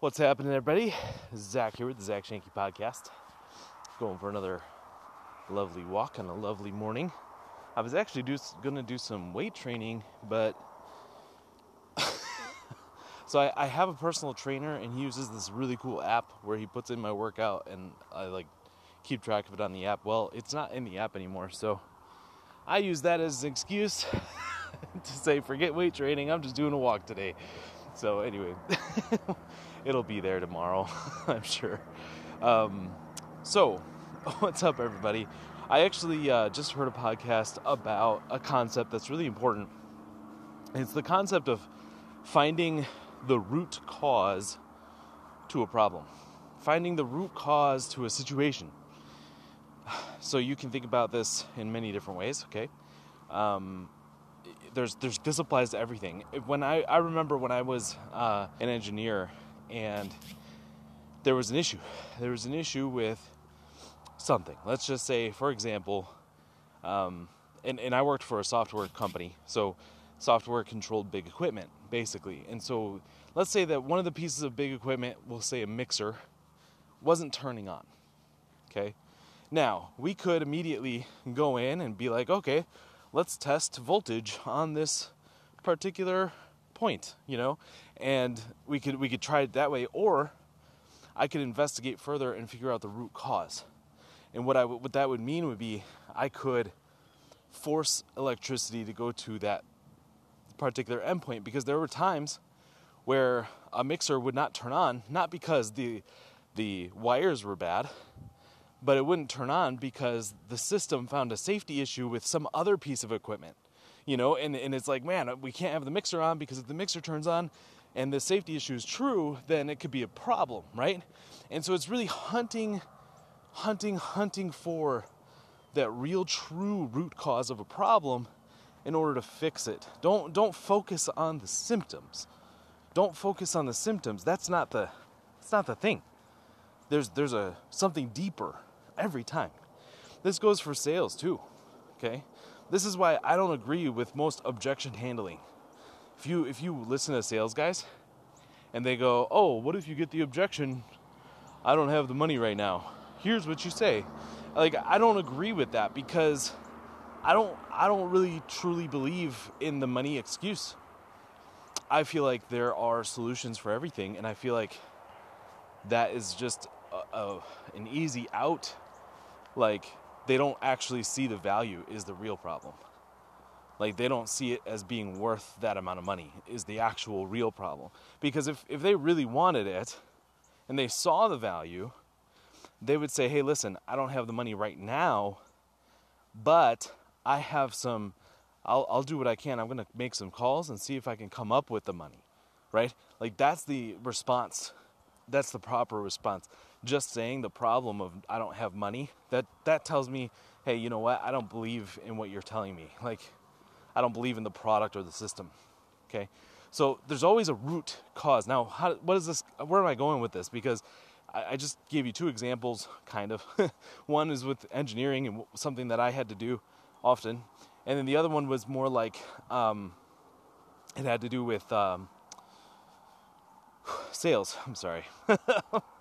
What's happening, everybody? Zach here with the Zach Shanky Podcast. Going for another lovely walk on a lovely morning. I was actually going to do some weight training, but so I, I, have a personal trainer, and he uses this really cool app where he puts in my workout, and I like keep track of it on the app. Well, it's not in the app anymore, so I use that as an excuse to say, forget weight training. I'm just doing a walk today. So anyway. it'll be there tomorrow, I'm sure. Um, so, what's up, everybody? I actually uh, just heard a podcast about a concept that's really important. It's the concept of finding the root cause to a problem, finding the root cause to a situation. So you can think about this in many different ways. Okay, um, there's there's this applies to everything. When I I remember when I was uh, an engineer and there was an issue. There was an issue with something. Let's just say, for example, um, and, and I worked for a software company, so software controlled big equipment, basically. And so let's say that one of the pieces of big equipment, we'll say a mixer, wasn't turning on. Okay? Now, we could immediately go in and be like, okay, let's test voltage on this particular point, you know, and we could we could try it that way, or I could investigate further and figure out the root cause. And what I what that would mean would be I could force electricity to go to that particular endpoint because there were times where a mixer would not turn on, not because the the wires were bad, but it wouldn't turn on because the system found a safety issue with some other piece of equipment you know, and, and it's like, man, we can't have the mixer on because if the mixer turns on and the safety issue is true, then it could be a problem, right? And so it's really hunting, hunting, hunting for that real true root cause of a problem in order to fix it. Don't don't focus on the symptoms. Don't focus on the symptoms. That's not the that's not the thing. There's there's a something deeper every time. This goes for sales too. Okay? This is why I don't agree with most objection handling. If you if you listen to sales guys and they go, "Oh, what if you get the objection? I don't have the money right now." Here's what you say. Like I don't agree with that because I don't I don't really truly believe in the money excuse. I feel like there are solutions for everything and I feel like that is just a, a, an easy out like they don't actually see the value is the real problem. Like they don't see it as being worth that amount of money is the actual real problem. Because if, if they really wanted it and they saw the value, they would say, hey, listen, I don't have the money right now, but I have some, I'll, I'll do what I can. I'm going to make some calls and see if I can come up with the money, right? Like that's the response. That's the proper response just saying the problem of I don't have money, that that tells me, hey, you know what? I don't believe in what you're telling me. Like I don't believe in the product or the system. Okay? So there's always a root cause. Now, how, what is this? Where am I going with this? Because I, just gave you two examples, kind of. one is with engineering and something that I had to do often, and then the other one was more like um, it had to do with um, sales. I'm sorry.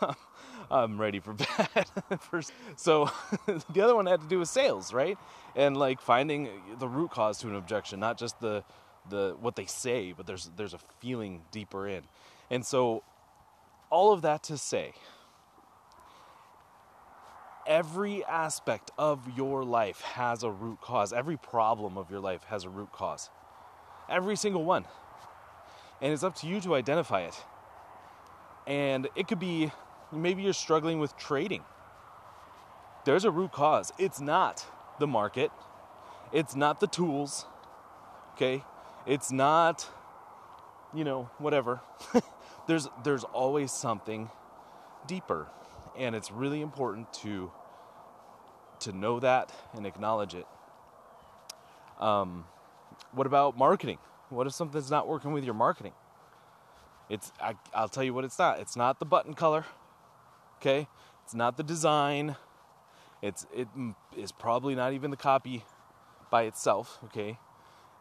I'm ready for bed. so the other one had to do with sales, right? And like finding the root cause to an objection, not just the the what they say, but there's there's a feeling deeper in. And so all of that to say every aspect of your life has a root cause. Every problem of your life has a root cause. Every single one. And it's up to you to identify it. And it could be maybe you're struggling with trading. There's a root cause. It's not the market, it's not the tools, okay? It's not, you know, whatever. there's, there's always something deeper. And it's really important to, to know that and acknowledge it. Um, what about marketing? What if something's not working with your marketing? It's I, I'll tell you what it's not. It's not the button color. Okay? It's not the design. It's it is probably not even the copy by itself, okay?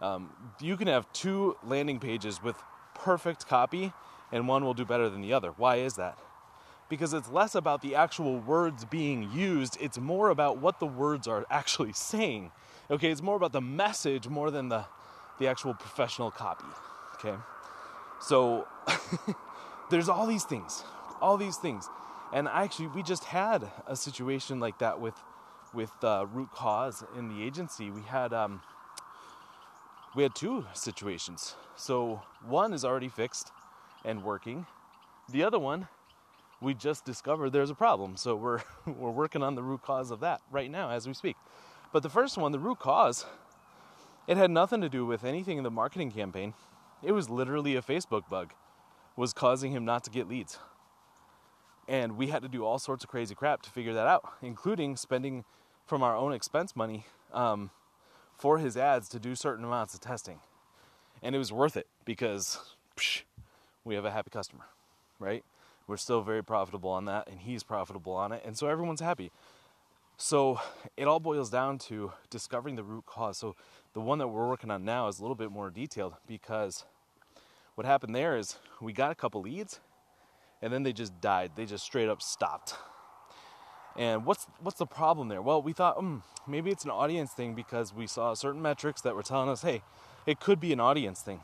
Um, you can have two landing pages with perfect copy and one will do better than the other. Why is that? Because it's less about the actual words being used, it's more about what the words are actually saying. Okay, it's more about the message more than the the actual professional copy. Okay? So there's all these things, all these things. And actually we just had a situation like that with with uh, root cause in the agency. We had um, we had two situations. So one is already fixed and working. The other one, we just discovered there's a problem. So we're we're working on the root cause of that right now as we speak. But the first one, the root cause, it had nothing to do with anything in the marketing campaign. It was literally a Facebook bug was causing him not to get leads. And we had to do all sorts of crazy crap to figure that out, including spending from our own expense money um, for his ads to do certain amounts of testing. And it was worth it because psh, we have a happy customer, right? We're still very profitable on that, and he's profitable on it, and so everyone's happy. So it all boils down to discovering the root cause. So the one that we're working on now is a little bit more detailed because what happened there is we got a couple leads and then they just died. They just straight up stopped. And what's what's the problem there? Well, we thought mm, maybe it's an audience thing because we saw certain metrics that were telling us, hey, it could be an audience thing.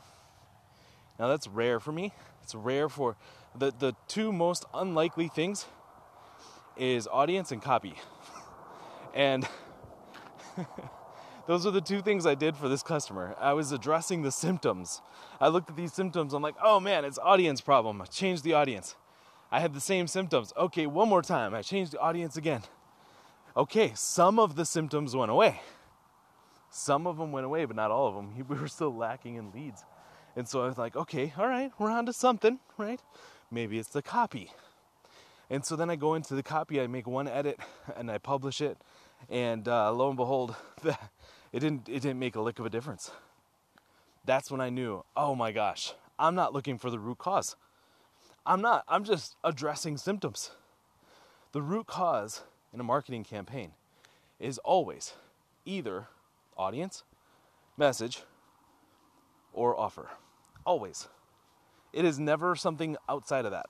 Now that's rare for me. It's rare for the the two most unlikely things is audience and copy. and those are the two things I did for this customer. I was addressing the symptoms. I looked at these symptoms. I'm like, oh man, it's audience problem. I changed the audience. I had the same symptoms. Okay, one more time. I changed the audience again. Okay, some of the symptoms went away. Some of them went away, but not all of them. We were still lacking in leads. And so I was like, okay, all right, we're on to something, right? Maybe it's the copy. And so then I go into the copy, I make one edit, and I publish it, and uh, lo and behold, it didn't it didn't make a lick of a difference. That's when I knew, oh my gosh, I'm not looking for the root cause. I'm not. I'm just addressing symptoms. The root cause in a marketing campaign is always either audience, message, or offer. Always. It is never something outside of that.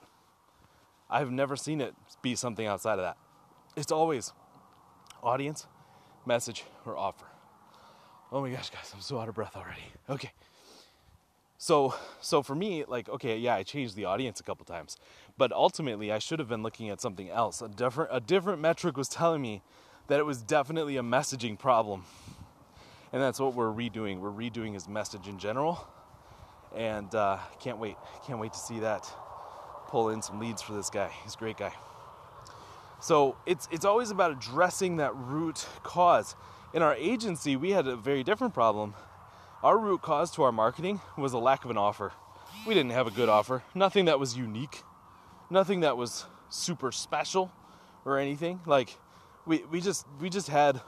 I've never seen it be something outside of that. It's always audience, message, or offer. Oh my gosh, guys, I'm so out of breath already. Okay. So, so for me, like, okay, yeah, I changed the audience a couple times, but ultimately, I should have been looking at something else. A different, a different metric was telling me that it was definitely a messaging problem, and that's what we're redoing. We're redoing his message in general, and uh, can't wait, can't wait to see that pull in some leads for this guy. He's a great guy. So it's it's always about addressing that root cause. In our agency, we had a very different problem our root cause to our marketing was a lack of an offer. We didn't have a good offer. Nothing that was unique. Nothing that was super special or anything. Like we we just we just had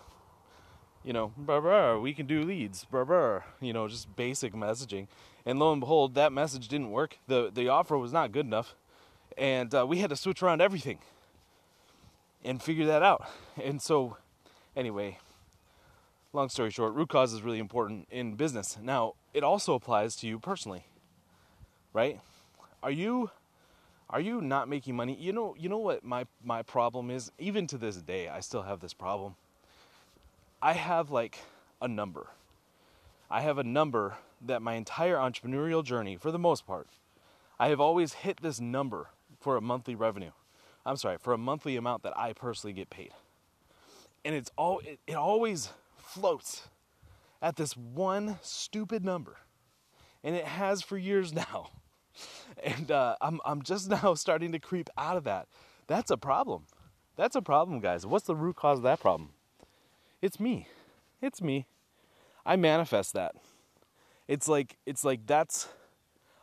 you know, blah, blah, we can do leads, blah, blah, you know, just basic messaging. And lo and behold, that message didn't work. The, the offer was not good enough. And uh, we had to switch around everything and figure that out. And so, anyway, long story short, root cause is really important in business. Now, it also applies to you personally. Right? Are you are you not making money? You know, you know what my my problem is? Even to this day, I still have this problem. I have like a number. I have a number that my entire entrepreneurial journey, for the most part, I have always hit this number for a monthly revenue. I'm sorry, for a monthly amount that I personally get paid. And it's all it, it always floats at this one stupid number. And it has for years now. And uh, I'm, I'm just now starting to creep out of that. That's a problem. That's a problem, guys. What's the root cause of that problem? It's me. It's me. I manifest that. It's like it's like that's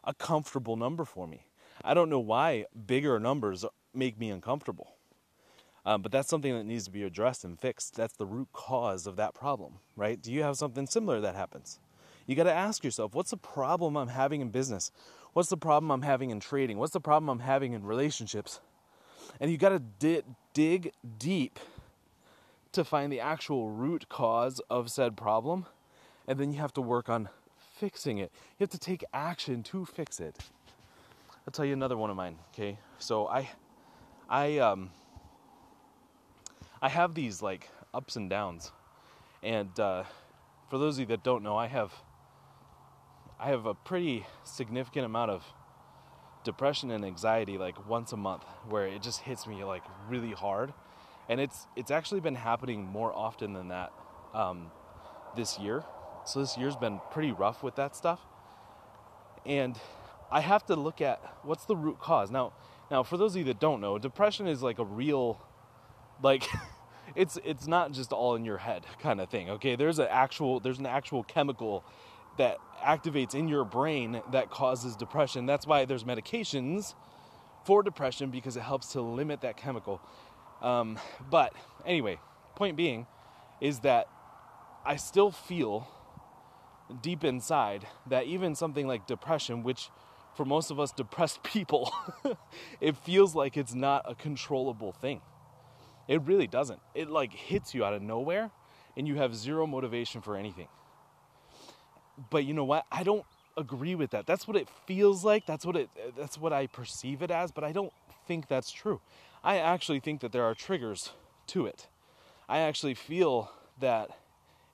a comfortable number for me. I don't know why bigger numbers make me uncomfortable. Um, but that's something that needs to be addressed and fixed. That's the root cause of that problem, right? Do you have something similar that happens? You got to ask yourself, what's the problem I'm having in business? What's the problem I'm having in trading? What's the problem I'm having in relationships? And you got to di- dig deep to find the actual root cause of said problem. And then you have to work on fixing it. You have to take action to fix it. I'll tell you another one of mine, okay? So I I um I have these like ups and downs. And uh, for those of you that don't know, I have I have a pretty significant amount of depression and anxiety like once a month where it just hits me like really hard. And it's it's actually been happening more often than that um, this year. So this year's been pretty rough with that stuff. And i have to look at what's the root cause. Now now for those of you that don't know depression is like a real like it's it's not just all in your head kind of thing okay there's an actual there's an actual chemical that activates in your brain that causes depression. That's why there's medications for depression because it helps to limit that chemical. Um, but anyway, point being is that I still feel deep inside that even something like depression, which for most of us depressed people, it feels like it's not a controllable thing. It really doesn't. It like hits you out of nowhere and you have zero motivation for anything but you know what? I don't agree with that. That's what it feels like. That's what it that's what I perceive it as, but I don't think that's true. I actually think that there are triggers to it. I actually feel that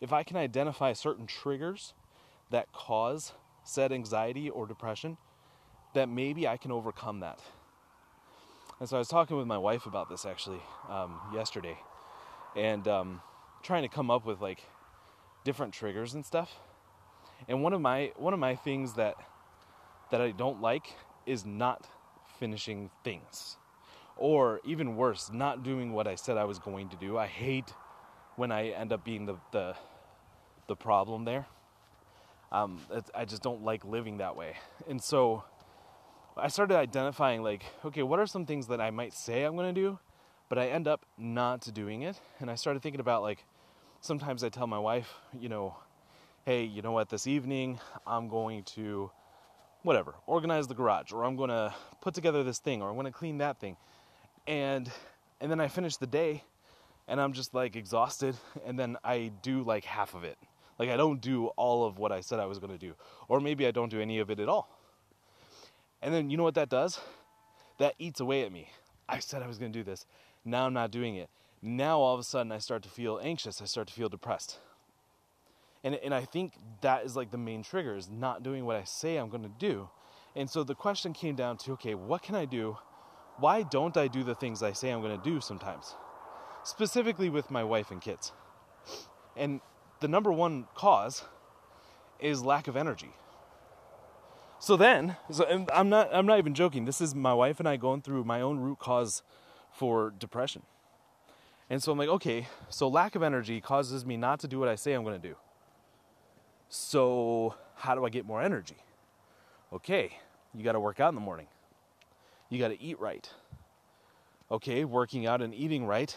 if I can identify certain triggers that cause said anxiety or depression, that maybe I can overcome that. And so I was talking with my wife about this actually um, yesterday, and um, trying to come up with like different triggers and stuff. And one of my one of my things that that I don't like is not finishing things. Or even worse, not doing what I said I was going to do. I hate when I end up being the the, the problem there. Um, I just don't like living that way. And so I started identifying like, okay, what are some things that I might say I'm going to do, but I end up not doing it. And I started thinking about like, sometimes I tell my wife, you know, hey, you know what, this evening I'm going to, whatever, organize the garage, or I'm going to put together this thing, or I'm going to clean that thing. And, and then I finish the day and I'm just like exhausted, and then I do like half of it. Like I don't do all of what I said I was going to do, or maybe I don't do any of it at all. And then you know what that does? That eats away at me. I said I was going to do this. Now I'm not doing it. Now all of a sudden I start to feel anxious. I start to feel depressed. And, and I think that is like the main trigger is not doing what I say I'm going to do. And so the question came down to okay, what can I do? Why don't I do the things I say I'm going to do sometimes? Specifically with my wife and kids. And the number one cause is lack of energy. So then, so I'm not I'm not even joking. This is my wife and I going through my own root cause for depression. And so I'm like, okay, so lack of energy causes me not to do what I say I'm going to do. So, how do I get more energy? Okay, you got to work out in the morning. You got to eat right. Okay, working out and eating right.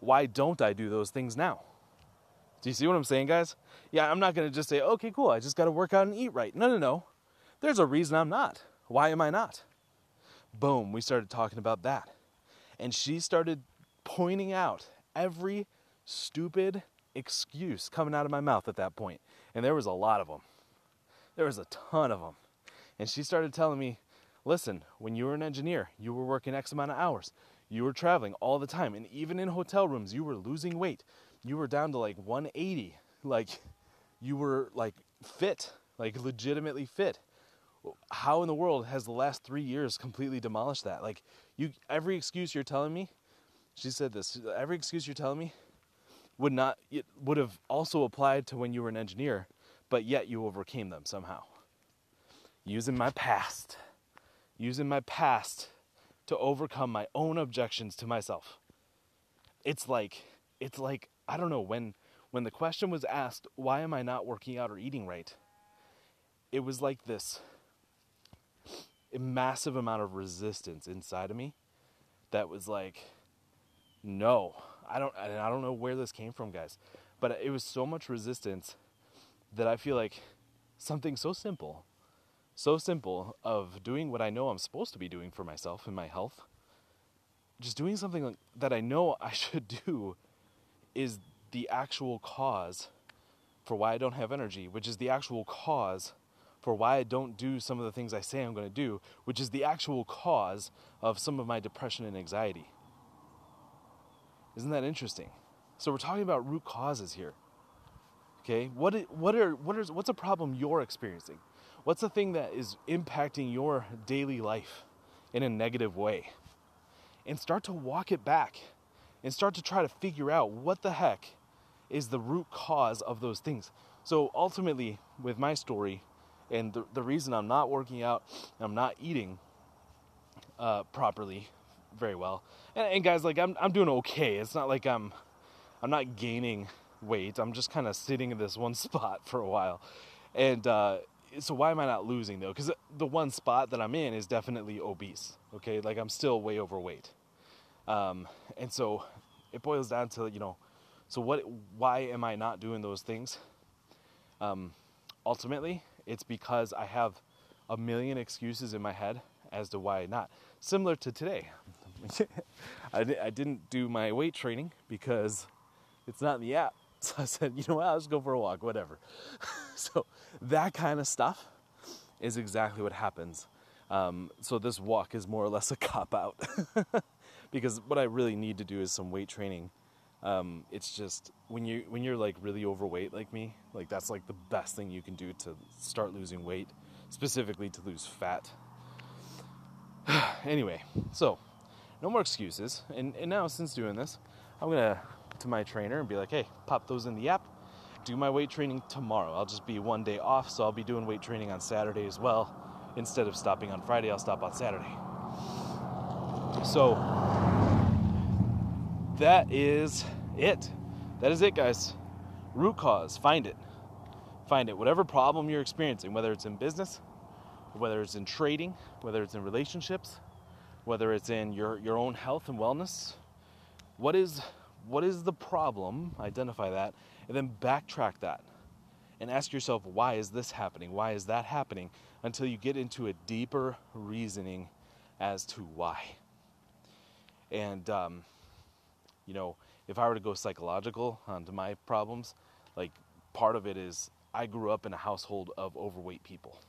Why don't I do those things now? Do you see what I'm saying, guys? Yeah, I'm not going to just say, okay, cool, I just got to work out and eat right. No, no, no. There's a reason I'm not. Why am I not? Boom, we started talking about that. And she started pointing out every stupid excuse coming out of my mouth at that point. And there was a lot of them. There was a ton of them. And she started telling me, listen, when you were an engineer, you were working X amount of hours. You were traveling all the time. And even in hotel rooms, you were losing weight. You were down to like 180. Like, you were like fit, like legitimately fit. How in the world has the last three years completely demolished that? Like, you, every excuse you're telling me, she said this, every excuse you're telling me would not it would have also applied to when you were an engineer, but yet you overcame them somehow. Using my past, using my past to overcome my own objections to myself. It's like it's like I don't know when when the question was asked, why am I not working out or eating right? It was like this a massive amount of resistance inside of me that was like no I don't and I don't know where this came from, guys, but it was so much resistance that I feel like something so simple, so simple of doing what I know I'm supposed to be doing for myself and my health, just doing something that I know I should do is the actual cause for why I don't have energy, which is the actual cause for why I don't do some of the things I say I'm going to do, which is the actual cause of some of my depression and anxiety. Isn't that interesting? So we're talking about root causes here. Okay, what what are what is what's a problem you're experiencing? What's the thing that is impacting your daily life in a negative way? And start to walk it back and start to try to figure out what the heck is the root cause of those things. So ultimately, with my story, and the, the reason I'm not working out, I'm not eating uh, properly, very well, and, and guys, like I'm I'm doing okay. It's not like I'm I'm not gaining weight. I'm just kind of sitting in this one spot for a while, and uh, so why am I not losing though? Because the one spot that I'm in is definitely obese. Okay, like I'm still way overweight, um, and so it boils down to you know, so what? Why am I not doing those things? Um, ultimately, it's because I have a million excuses in my head as to why not. Similar to today, I, I didn't do my weight training because it's not in the app. So I said, you know what, I'll just go for a walk, whatever. so that kind of stuff is exactly what happens. Um, so this walk is more or less a cop out because what I really need to do is some weight training. Um, it's just when you when you're like really overweight like me, like that's like the best thing you can do to start losing weight, specifically to lose fat. anyway, so no more excuses. And, and now since doing this, I'm gonna to my trainer and be like, hey, pop those in the app. Do my weight training tomorrow. I'll just be one day off, so I'll be doing weight training on Saturday as well. Instead of stopping on Friday, I'll stop on Saturday. So that is it. That is it, guys. Root cause, find it. Find it. Whatever problem you're experiencing, whether it's in business, whether it's in trading, whether it's in relationships, whether it's in your, your own health and wellness, what is what is the problem, identify that, and then backtrack that and ask yourself, why is this happening? Why is that happening? Until you get into a deeper reasoning as to why. And, um, you know, if I were to go psychological onto my problems, like part of it is I grew up in a household of overweight people.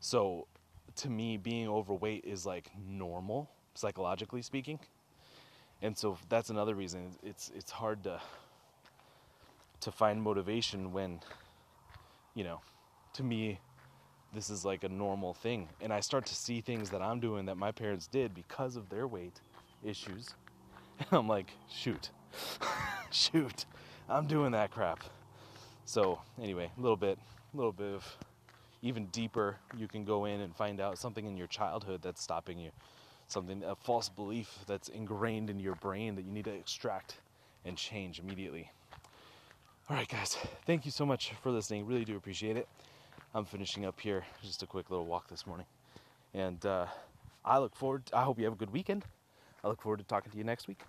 So to me, being overweight is like normal, psychologically speaking. And so that's another reason. It's it's hard to to find motivation when you know to me this is like a normal thing. And i start to see things that i'm doing that my parents did because of their weight issues and i'm like shoot shoot i'm doing that crap so anyway a little bit a little bit of even deeper you can go in and find out something in your childhood that's stopping you something, a false belief that's ingrained in your brain that you need to extract and change immediately. All right, guys, thank you so much for listening. Really do appreciate it. I'm finishing up here, just a quick little walk this morning. And uh, I look forward, to, I hope you have a good weekend. I look forward to talking to you next week.